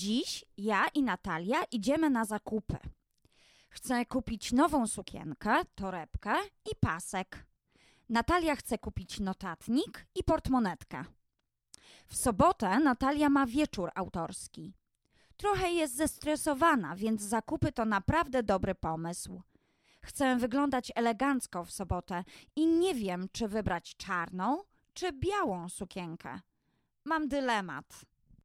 Dziś ja i Natalia idziemy na zakupy. Chcę kupić nową sukienkę, torebkę i pasek. Natalia chce kupić notatnik i portmonetkę. W sobotę Natalia ma wieczór autorski. Trochę jest zestresowana, więc zakupy to naprawdę dobry pomysł. Chcę wyglądać elegancko w sobotę i nie wiem, czy wybrać czarną czy białą sukienkę. Mam dylemat.